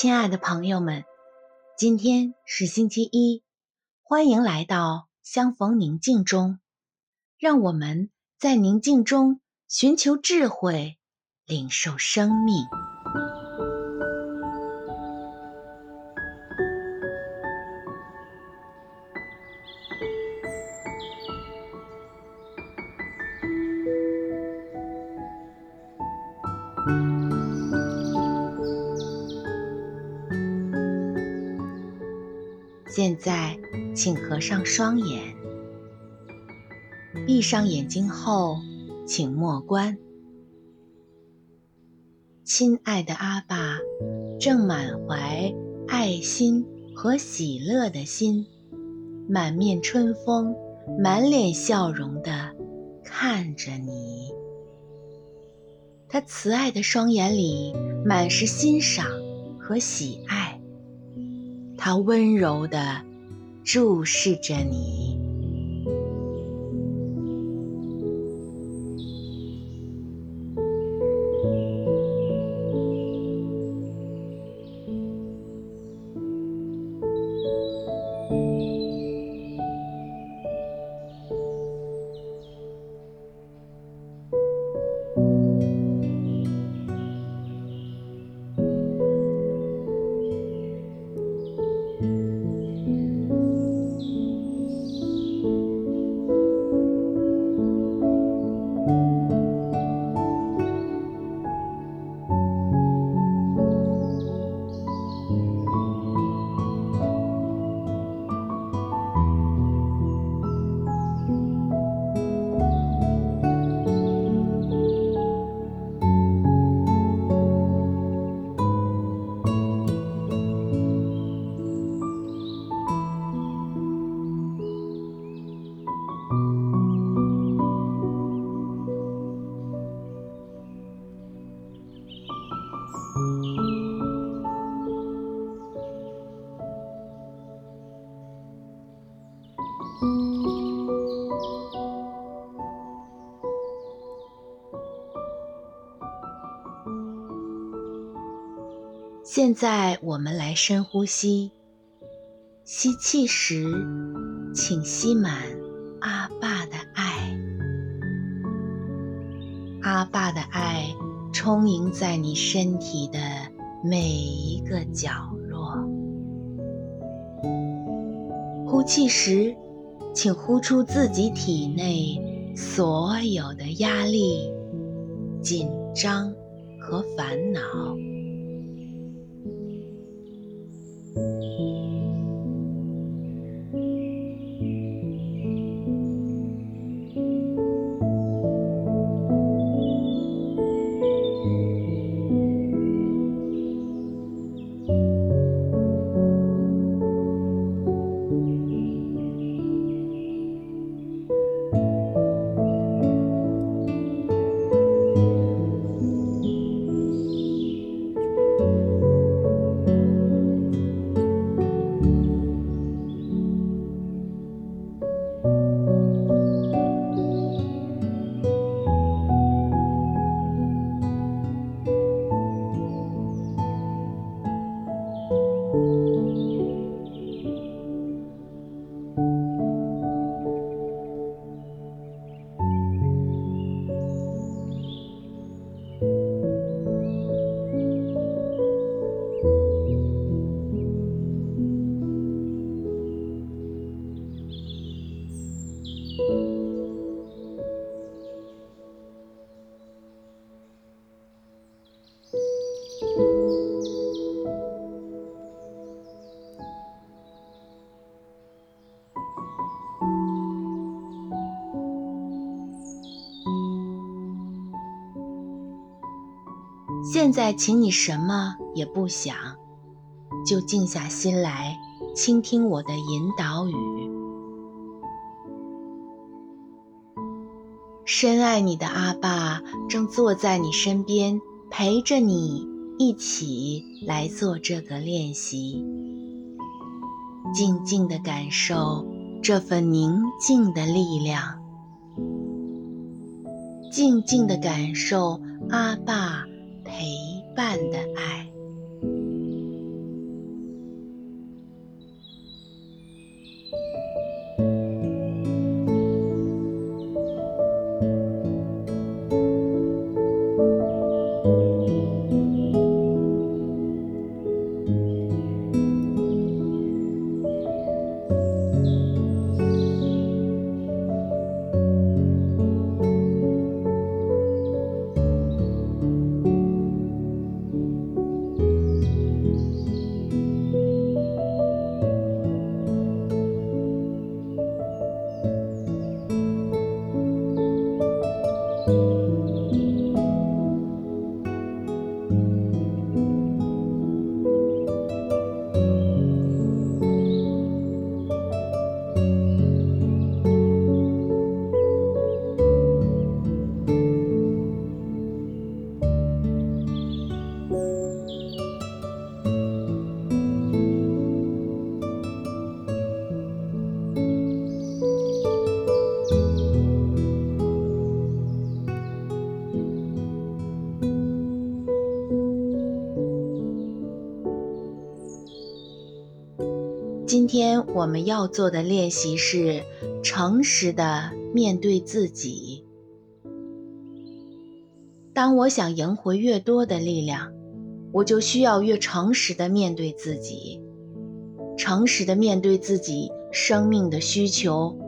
亲爱的朋友们，今天是星期一，欢迎来到相逢宁静中，让我们在宁静中寻求智慧，领受生命。现在，请合上双眼，闭上眼睛后，请默观。亲爱的阿爸，正满怀爱心和喜乐的心，满面春风、满脸笑容地看着你。他慈爱的双眼里满是欣赏和喜爱。他温柔地注视着你。现在我们来深呼吸。吸气时，请吸满阿爸的爱。阿爸的爱充盈在你身体的每一个角落。呼气时，请呼出自己体内所有的压力、紧张和烦恼。Música 现在，请你什么也不想，就静下心来倾听我的引导语。深爱你的阿爸正坐在你身边，陪着你一起来做这个练习。静静的感受这份宁静的力量，静静的感受阿爸陪伴的爱。今天我们要做的练习是诚实的面对自己。当我想赢回越多的力量，我就需要越诚实的面对自己，诚实的面对自己生命的需求，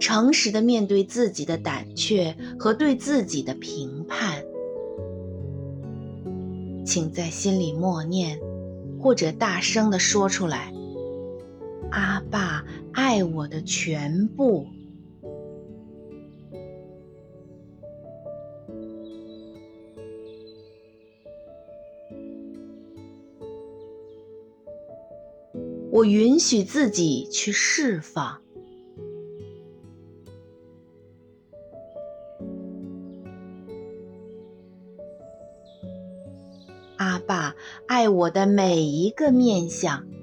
诚实的面对自己的胆怯和对自己的评判。请在心里默念，或者大声地说出来。阿爸爱我的全部。我允许自己去释放。阿爸爱我的每一个面相。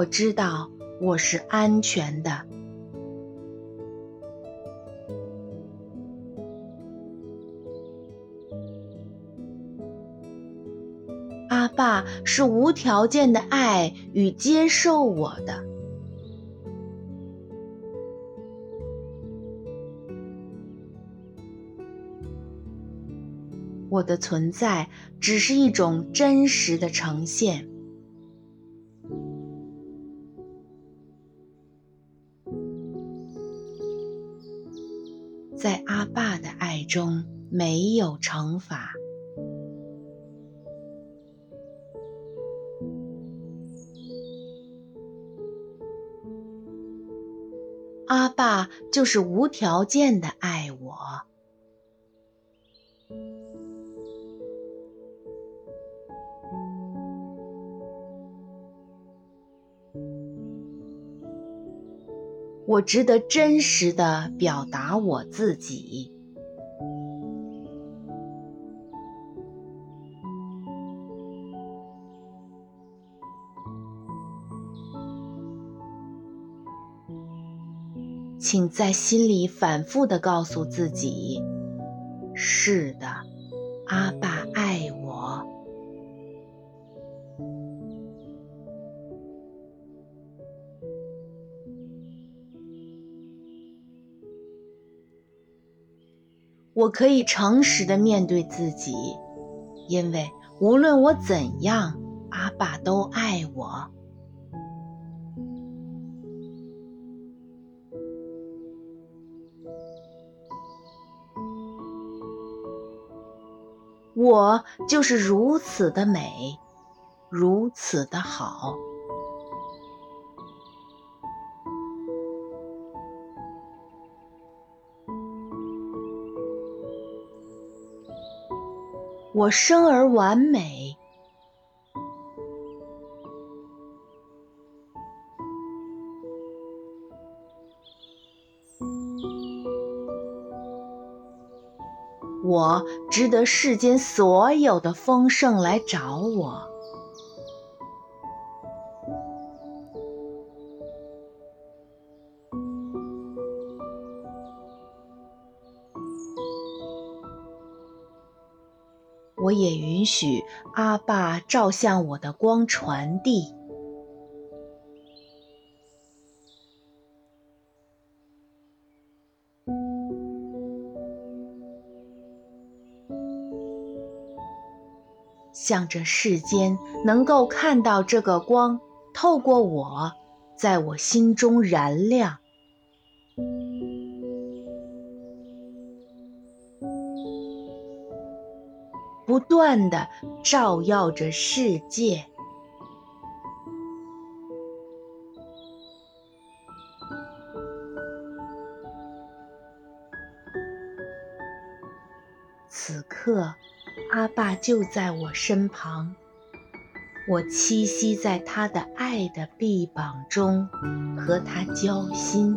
我知道我是安全的。阿爸是无条件的爱与接受我的。我的存在只是一种真实的呈现。没有惩罚。阿爸就是无条件的爱我。我值得真实的表达我自己。请在心里反复地告诉自己：“是的，阿爸爱我。”我可以诚实地面对自己，因为无论我怎样，阿爸都爱我。我就是如此的美，如此的好。我生而完美，我值得世间所有的丰盛来找我。我也允许阿爸照向我的光传递，向着世间能够看到这个光透过我，在我心中燃亮。不断地照耀着世界。此刻，阿爸就在我身旁，我栖息在他的爱的臂膀中，和他交心。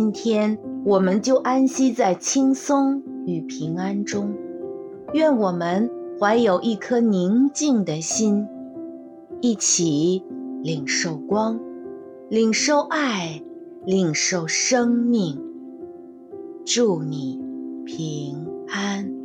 今天我们就安息在轻松与平安中。愿我们怀有一颗宁静的心，一起领受光，领受爱，领受生命。祝你平安。